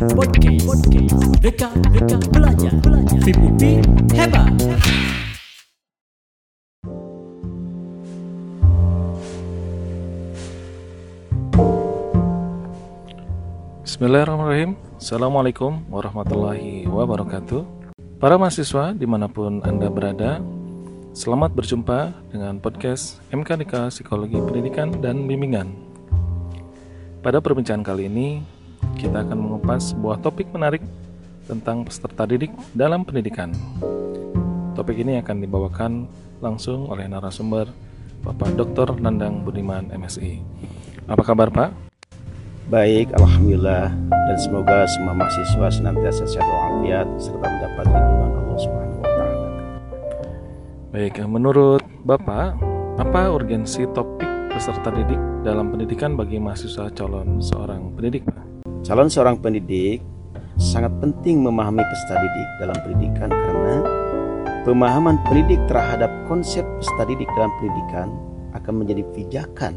Podcast. Podcast. Deka, deka, belajar, belajar. Hebat. Bismillahirrahmanirrahim Assalamualaikum warahmatullahi wabarakatuh Para mahasiswa di mana pun Anda berada Selamat berjumpa dengan podcast MKDK Psikologi Pendidikan dan Bimbingan Pada perbincangan kali ini Kita akan mengupas sebuah topik menarik Tentang peserta didik dalam pendidikan Topik ini akan dibawakan langsung oleh narasumber Bapak Dr. Nandang Budiman MSI Apa kabar Pak? Baik, Alhamdulillah dan semoga semua mahasiswa senantiasa sehat walafiat serta mendapat lindungan Allah Subhanahu wa taala. Baik, menurut Bapak, apa urgensi topik peserta didik dalam pendidikan bagi mahasiswa calon seorang pendidik, Pak? Calon seorang pendidik sangat penting memahami peserta didik dalam pendidikan karena pemahaman pendidik terhadap konsep peserta didik dalam pendidikan akan menjadi pijakan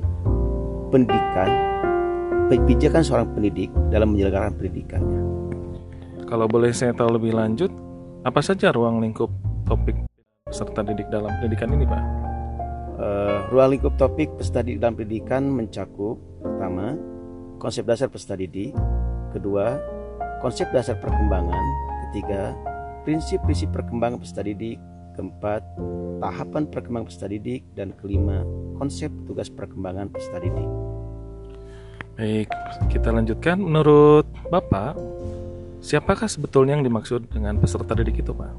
pendidikan pijakan seorang pendidik dalam menyelenggarakan pendidikannya. Kalau boleh saya tahu lebih lanjut, apa saja ruang lingkup topik peserta didik dalam pendidikan ini, Pak? Uh, ruang lingkup topik peserta didik dalam pendidikan mencakup pertama konsep dasar peserta didik, kedua konsep dasar perkembangan, ketiga prinsip-prinsip perkembangan peserta didik, keempat tahapan perkembangan peserta didik, dan kelima konsep tugas perkembangan peserta didik. Baik, kita lanjutkan. Menurut Bapak, siapakah sebetulnya yang dimaksud dengan peserta didik itu, Pak?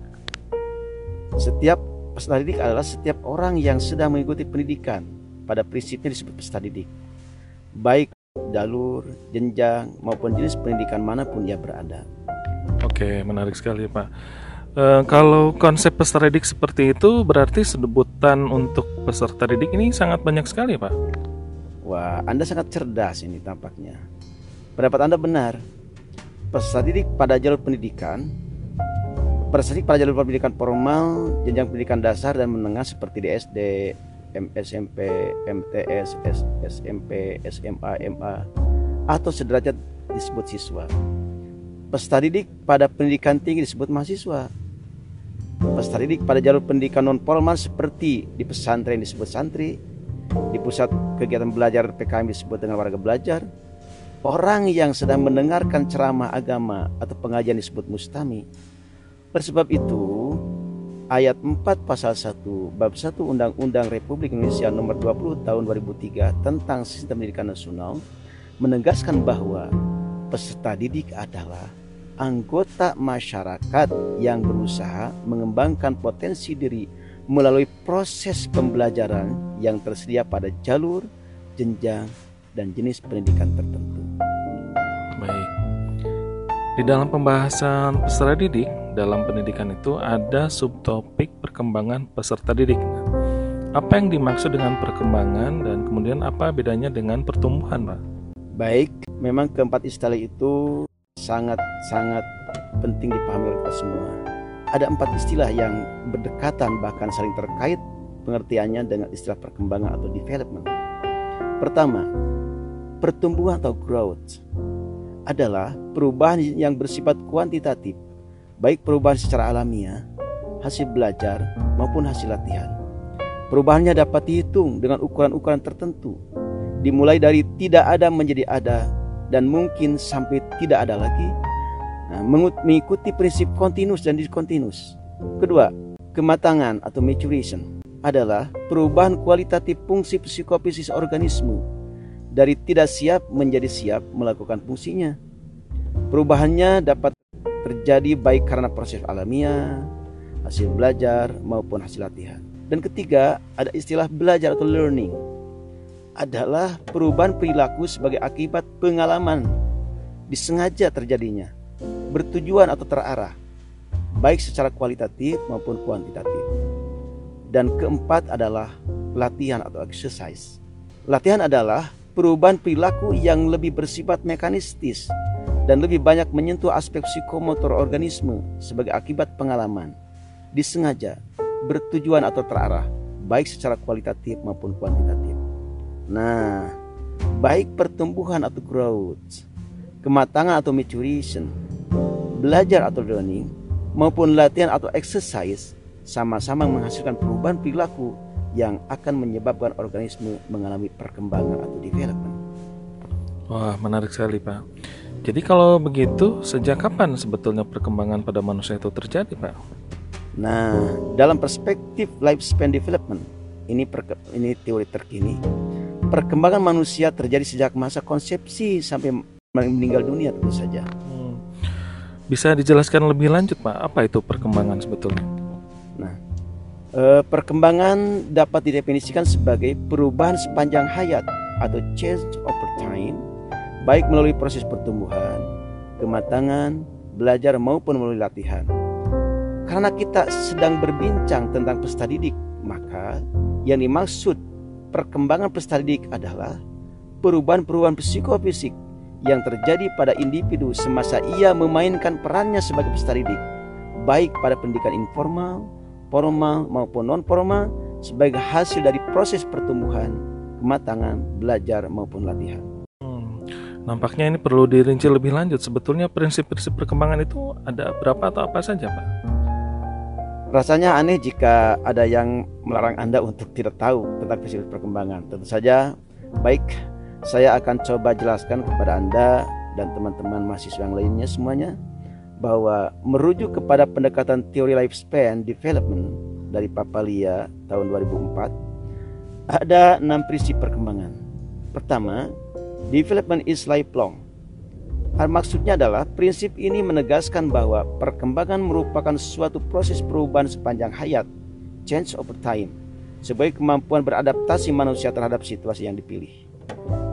Setiap peserta didik adalah setiap orang yang sedang mengikuti pendidikan. Pada prinsipnya disebut peserta didik. Baik jalur, jenjang, maupun jenis pendidikan mana pun ia berada. Oke, menarik sekali, Pak. E, kalau konsep peserta didik seperti itu berarti sebutan untuk peserta didik ini sangat banyak sekali, Pak. Wah, Anda sangat cerdas ini tampaknya. Pendapat Anda benar. Peserta didik pada jalur pendidikan, peserta didik pada jalur pendidikan formal, jenjang pendidikan dasar dan menengah seperti di SD, SMP, MTS, SMP, SMA, MA, atau sederajat disebut siswa. Peserta didik pada pendidikan tinggi disebut mahasiswa. Peserta didik pada jalur pendidikan non formal seperti di pesantren disebut santri, di pusat kegiatan belajar PKM disebut dengan warga belajar. Orang yang sedang mendengarkan ceramah agama atau pengajian disebut mustami. Bersebab itu, ayat 4 pasal 1 bab 1 Undang-Undang Republik Indonesia nomor 20 tahun 2003 tentang sistem pendidikan nasional menegaskan bahwa peserta didik adalah anggota masyarakat yang berusaha mengembangkan potensi diri melalui proses pembelajaran yang tersedia pada jalur, jenjang, dan jenis pendidikan tertentu. Baik. Di dalam pembahasan peserta didik, dalam pendidikan itu ada subtopik perkembangan peserta didik. Apa yang dimaksud dengan perkembangan dan kemudian apa bedanya dengan pertumbuhan, Pak? Baik, memang keempat istilah itu sangat-sangat penting dipahami oleh kita semua ada empat istilah yang berdekatan bahkan saling terkait pengertiannya dengan istilah perkembangan atau development. Pertama, pertumbuhan atau growth adalah perubahan yang bersifat kuantitatif, baik perubahan secara alamiah, hasil belajar maupun hasil latihan. Perubahannya dapat dihitung dengan ukuran-ukuran tertentu, dimulai dari tidak ada menjadi ada dan mungkin sampai tidak ada lagi Nah, mengikuti prinsip kontinus dan diskontinus. Kedua, kematangan atau maturation adalah perubahan kualitatif fungsi psikofisis organisme dari tidak siap menjadi siap melakukan fungsinya. Perubahannya dapat terjadi baik karena proses alamiah, hasil belajar maupun hasil latihan. Dan ketiga, ada istilah belajar atau learning. Adalah perubahan perilaku sebagai akibat pengalaman disengaja terjadinya bertujuan atau terarah, baik secara kualitatif maupun kuantitatif. Dan keempat adalah latihan atau exercise. Latihan adalah perubahan perilaku yang lebih bersifat mekanistis dan lebih banyak menyentuh aspek psikomotor organisme sebagai akibat pengalaman, disengaja, bertujuan atau terarah, baik secara kualitatif maupun kuantitatif. Nah, baik pertumbuhan atau growth kematangan atau maturation, belajar atau learning, maupun latihan atau exercise sama-sama menghasilkan perubahan perilaku yang akan menyebabkan organisme mengalami perkembangan atau development. Wah, menarik sekali, Pak. Jadi kalau begitu, sejak kapan sebetulnya perkembangan pada manusia itu terjadi, Pak? Nah, dalam perspektif lifespan development, ini ini teori terkini. Perkembangan manusia terjadi sejak masa konsepsi sampai meninggal dunia tentu saja. Hmm. Bisa dijelaskan lebih lanjut, Pak, apa itu perkembangan sebetulnya? Nah, eh, perkembangan dapat didefinisikan sebagai perubahan sepanjang hayat atau change over time baik melalui proses pertumbuhan, kematangan, belajar maupun melalui latihan. Karena kita sedang berbincang tentang peserta didik, maka yang dimaksud perkembangan peserta didik adalah perubahan-perubahan psikofisik yang terjadi pada individu semasa ia memainkan perannya sebagai peserta didik, baik pada pendidikan informal, formal maupun non formal sebagai hasil dari proses pertumbuhan, kematangan, belajar maupun latihan. Nampaknya ini perlu dirinci lebih lanjut. Sebetulnya prinsip-prinsip perkembangan itu ada berapa atau apa saja, Pak? Rasanya aneh jika ada yang melarang Anda untuk tidak tahu tentang prinsip perkembangan. Tentu saja, baik saya akan coba jelaskan kepada Anda dan teman-teman mahasiswa yang lainnya semuanya bahwa merujuk kepada pendekatan teori lifespan development dari Papalia tahun 2004 ada enam prinsip perkembangan. Pertama, Development is lifelong. Maksudnya adalah prinsip ini menegaskan bahwa perkembangan merupakan suatu proses perubahan sepanjang hayat, change over time, sebagai kemampuan beradaptasi manusia terhadap situasi yang dipilih.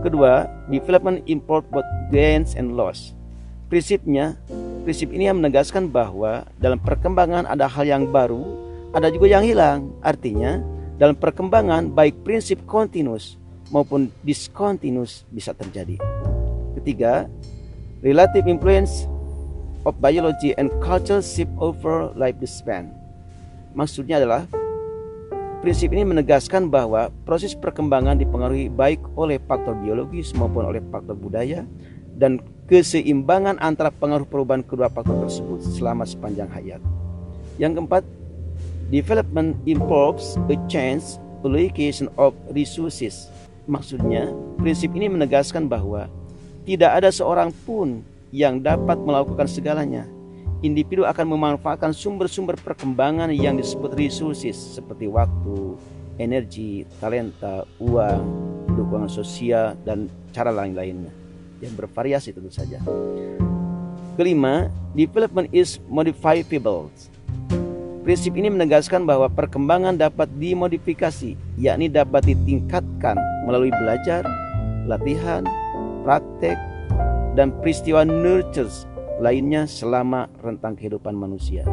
Kedua, development import both gains and loss. Prinsipnya, prinsip ini yang menegaskan bahwa dalam perkembangan ada hal yang baru, ada juga yang hilang. Artinya, dalam perkembangan baik prinsip continuous maupun discontinuous bisa terjadi. Ketiga, relative influence of biology and culture shift over lifespan. Maksudnya adalah prinsip ini menegaskan bahwa proses perkembangan dipengaruhi baik oleh faktor biologis maupun oleh faktor budaya dan keseimbangan antara pengaruh perubahan kedua faktor tersebut selama sepanjang hayat. Yang keempat, development involves a change allocation of resources Maksudnya, prinsip ini menegaskan bahwa tidak ada seorang pun yang dapat melakukan segalanya. Individu akan memanfaatkan sumber-sumber perkembangan yang disebut resources seperti waktu, energi, talenta, uang, dukungan sosial, dan cara lain-lainnya yang bervariasi tentu saja. Kelima, development is modifiable Prinsip ini menegaskan bahwa perkembangan dapat dimodifikasi, yakni dapat ditingkatkan melalui belajar, latihan, praktek, dan peristiwa nurtures lainnya selama rentang kehidupan manusia.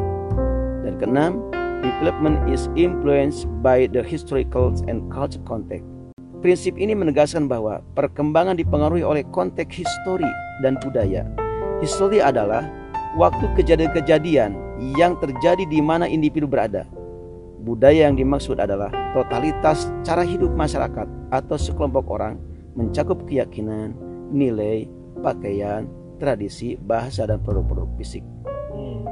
Dan keenam, development is influenced by the historical and cultural context. Prinsip ini menegaskan bahwa perkembangan dipengaruhi oleh konteks histori dan budaya. Histori adalah waktu kejadian-kejadian yang terjadi di mana individu berada. Budaya yang dimaksud adalah totalitas cara hidup masyarakat atau sekelompok orang mencakup keyakinan, nilai, pakaian, tradisi, bahasa, dan produk-produk fisik. Hmm.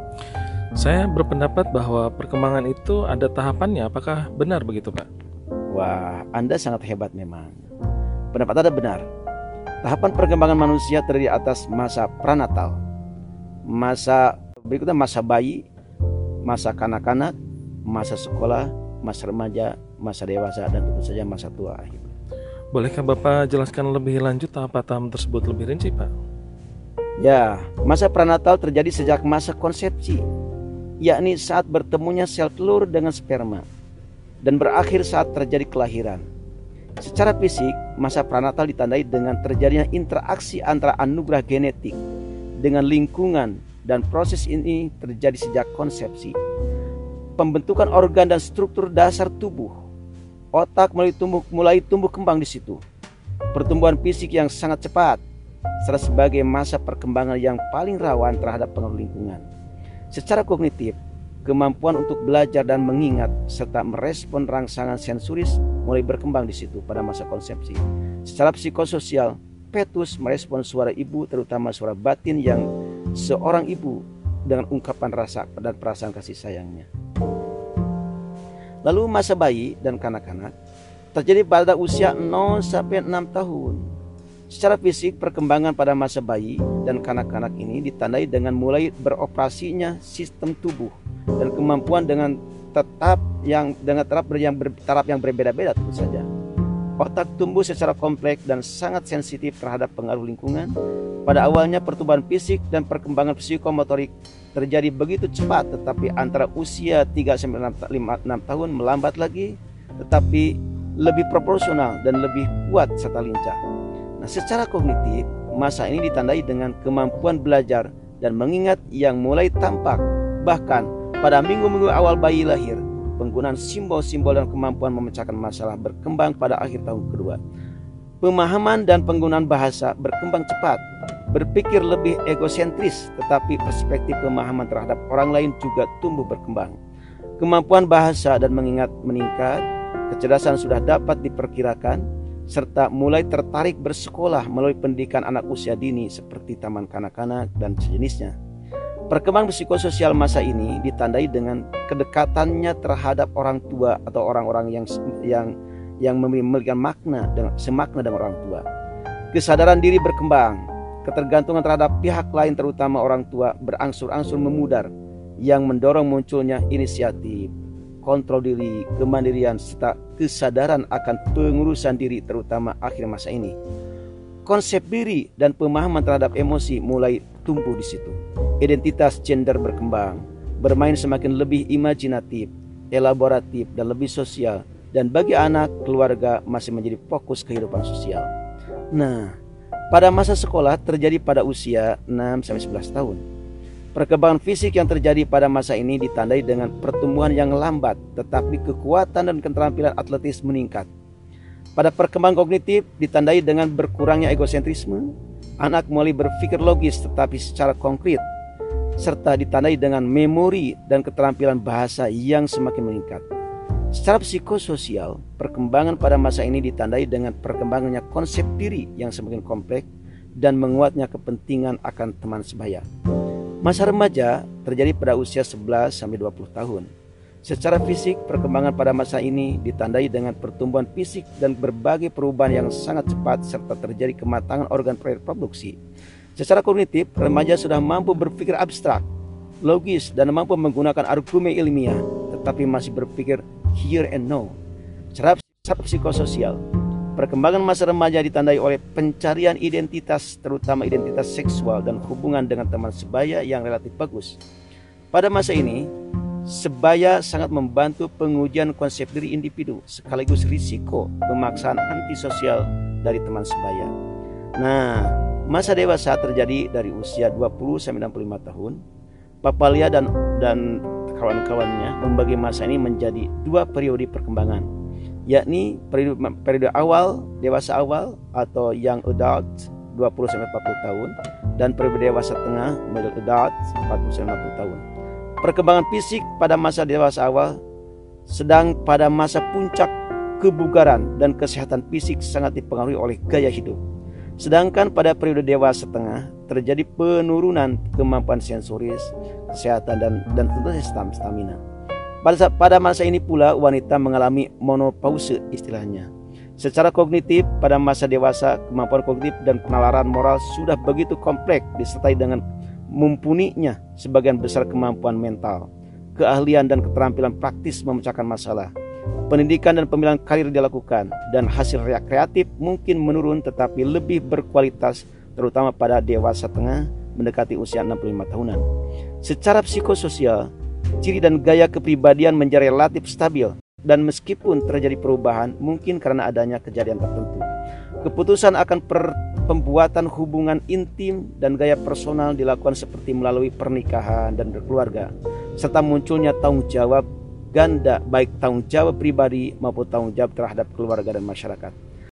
Saya berpendapat bahwa perkembangan itu ada tahapannya. Apakah benar begitu, Pak? Wah, Anda sangat hebat memang. Pendapat Anda benar. Tahapan perkembangan manusia terdiri atas masa pranatal, masa berikutnya masa bayi, masa kanak-kanak, masa sekolah, masa remaja, masa dewasa dan tentu saja masa tua Bolehkah Bapak jelaskan lebih lanjut apa tahap tersebut lebih rinci, Pak? Ya, masa pranatal terjadi sejak masa konsepsi, yakni saat bertemunya sel telur dengan sperma dan berakhir saat terjadi kelahiran. Secara fisik, masa pranatal ditandai dengan terjadinya interaksi antara anugerah genetik dengan lingkungan dan proses ini terjadi sejak konsepsi. Pembentukan organ dan struktur dasar tubuh. Otak mulai tumbuh, mulai tumbuh kembang di situ. Pertumbuhan fisik yang sangat cepat serta sebagai masa perkembangan yang paling rawan terhadap pengaruh lingkungan. Secara kognitif, kemampuan untuk belajar dan mengingat serta merespon rangsangan sensoris mulai berkembang di situ pada masa konsepsi. Secara psikososial, impetus merespon suara ibu terutama suara batin yang seorang ibu dengan ungkapan rasa dan perasaan kasih sayangnya. Lalu masa bayi dan kanak-kanak terjadi pada usia 0 sampai 6 tahun. Secara fisik perkembangan pada masa bayi dan kanak-kanak ini ditandai dengan mulai beroperasinya sistem tubuh dan kemampuan dengan tetap yang dengan taraf yang bertaraf yang berbeda-beda tentu saja. Otak tumbuh secara kompleks dan sangat sensitif terhadap pengaruh lingkungan. Pada awalnya pertumbuhan fisik dan perkembangan psikomotorik terjadi begitu cepat tetapi antara usia 3 sampai 6, 6 tahun melambat lagi tetapi lebih proporsional dan lebih kuat serta lincah. Nah, secara kognitif, masa ini ditandai dengan kemampuan belajar dan mengingat yang mulai tampak bahkan pada minggu-minggu awal bayi lahir penggunaan simbol-simbol dan kemampuan memecahkan masalah berkembang pada akhir tahun kedua. Pemahaman dan penggunaan bahasa berkembang cepat, berpikir lebih egosentris, tetapi perspektif pemahaman terhadap orang lain juga tumbuh berkembang. Kemampuan bahasa dan mengingat meningkat, kecerdasan sudah dapat diperkirakan, serta mulai tertarik bersekolah melalui pendidikan anak usia dini seperti taman kanak-kanak dan sejenisnya. Perkembangan psikososial masa ini ditandai dengan kedekatannya terhadap orang tua atau orang-orang yang yang yang memiliki makna dengan semakna dengan orang tua. Kesadaran diri berkembang, ketergantungan terhadap pihak lain terutama orang tua berangsur-angsur memudar yang mendorong munculnya inisiatif, kontrol diri, kemandirian serta kesadaran akan pengurusan diri terutama akhir masa ini. Konsep diri dan pemahaman terhadap emosi mulai tumbuh di situ identitas gender berkembang, bermain semakin lebih imajinatif, elaboratif, dan lebih sosial. Dan bagi anak, keluarga masih menjadi fokus kehidupan sosial. Nah, pada masa sekolah terjadi pada usia 6-11 tahun. Perkembangan fisik yang terjadi pada masa ini ditandai dengan pertumbuhan yang lambat, tetapi kekuatan dan keterampilan atletis meningkat. Pada perkembangan kognitif ditandai dengan berkurangnya egosentrisme, anak mulai berpikir logis tetapi secara konkret, serta ditandai dengan memori dan keterampilan bahasa yang semakin meningkat. Secara psikososial, perkembangan pada masa ini ditandai dengan perkembangannya konsep diri yang semakin kompleks dan menguatnya kepentingan akan teman sebaya. Masa remaja terjadi pada usia 11 sampai 20 tahun. Secara fisik, perkembangan pada masa ini ditandai dengan pertumbuhan fisik dan berbagai perubahan yang sangat cepat serta terjadi kematangan organ reproduksi Secara kognitif, remaja sudah mampu berpikir abstrak, logis, dan mampu menggunakan argumen ilmiah, tetapi masih berpikir here and now. Secara psikososial, perkembangan masa remaja ditandai oleh pencarian identitas, terutama identitas seksual dan hubungan dengan teman sebaya yang relatif bagus. Pada masa ini, sebaya sangat membantu pengujian konsep diri individu sekaligus risiko pemaksaan antisosial dari teman sebaya. Nah, Masa dewasa terjadi dari usia 20 sampai 65 tahun. Papalia dan dan kawan-kawannya membagi masa ini menjadi dua periode perkembangan, yakni periode, periode awal dewasa awal atau young adult 20 sampai 40 tahun dan periode dewasa tengah middle adult 40 sampai 50 tahun. Perkembangan fisik pada masa dewasa awal sedang pada masa puncak kebugaran dan kesehatan fisik sangat dipengaruhi oleh gaya hidup Sedangkan pada periode dewasa tengah terjadi penurunan kemampuan sensoris, kesehatan dan dan tentu saja stamina. Pada pada masa ini pula wanita mengalami monopause istilahnya. Secara kognitif pada masa dewasa kemampuan kognitif dan penalaran moral sudah begitu kompleks disertai dengan mumpuninya sebagian besar kemampuan mental, keahlian dan keterampilan praktis memecahkan masalah pendidikan dan pemilihan karir dilakukan dan hasil kreatif mungkin menurun tetapi lebih berkualitas terutama pada dewasa tengah mendekati usia 65 tahunan. Secara psikososial, ciri dan gaya kepribadian menjadi relatif stabil dan meskipun terjadi perubahan mungkin karena adanya kejadian tertentu. Keputusan akan per pembuatan hubungan intim dan gaya personal dilakukan seperti melalui pernikahan dan berkeluarga serta munculnya tanggung jawab ganda baik tanggung jawab pribadi maupun tanggung jawab terhadap keluarga dan masyarakat.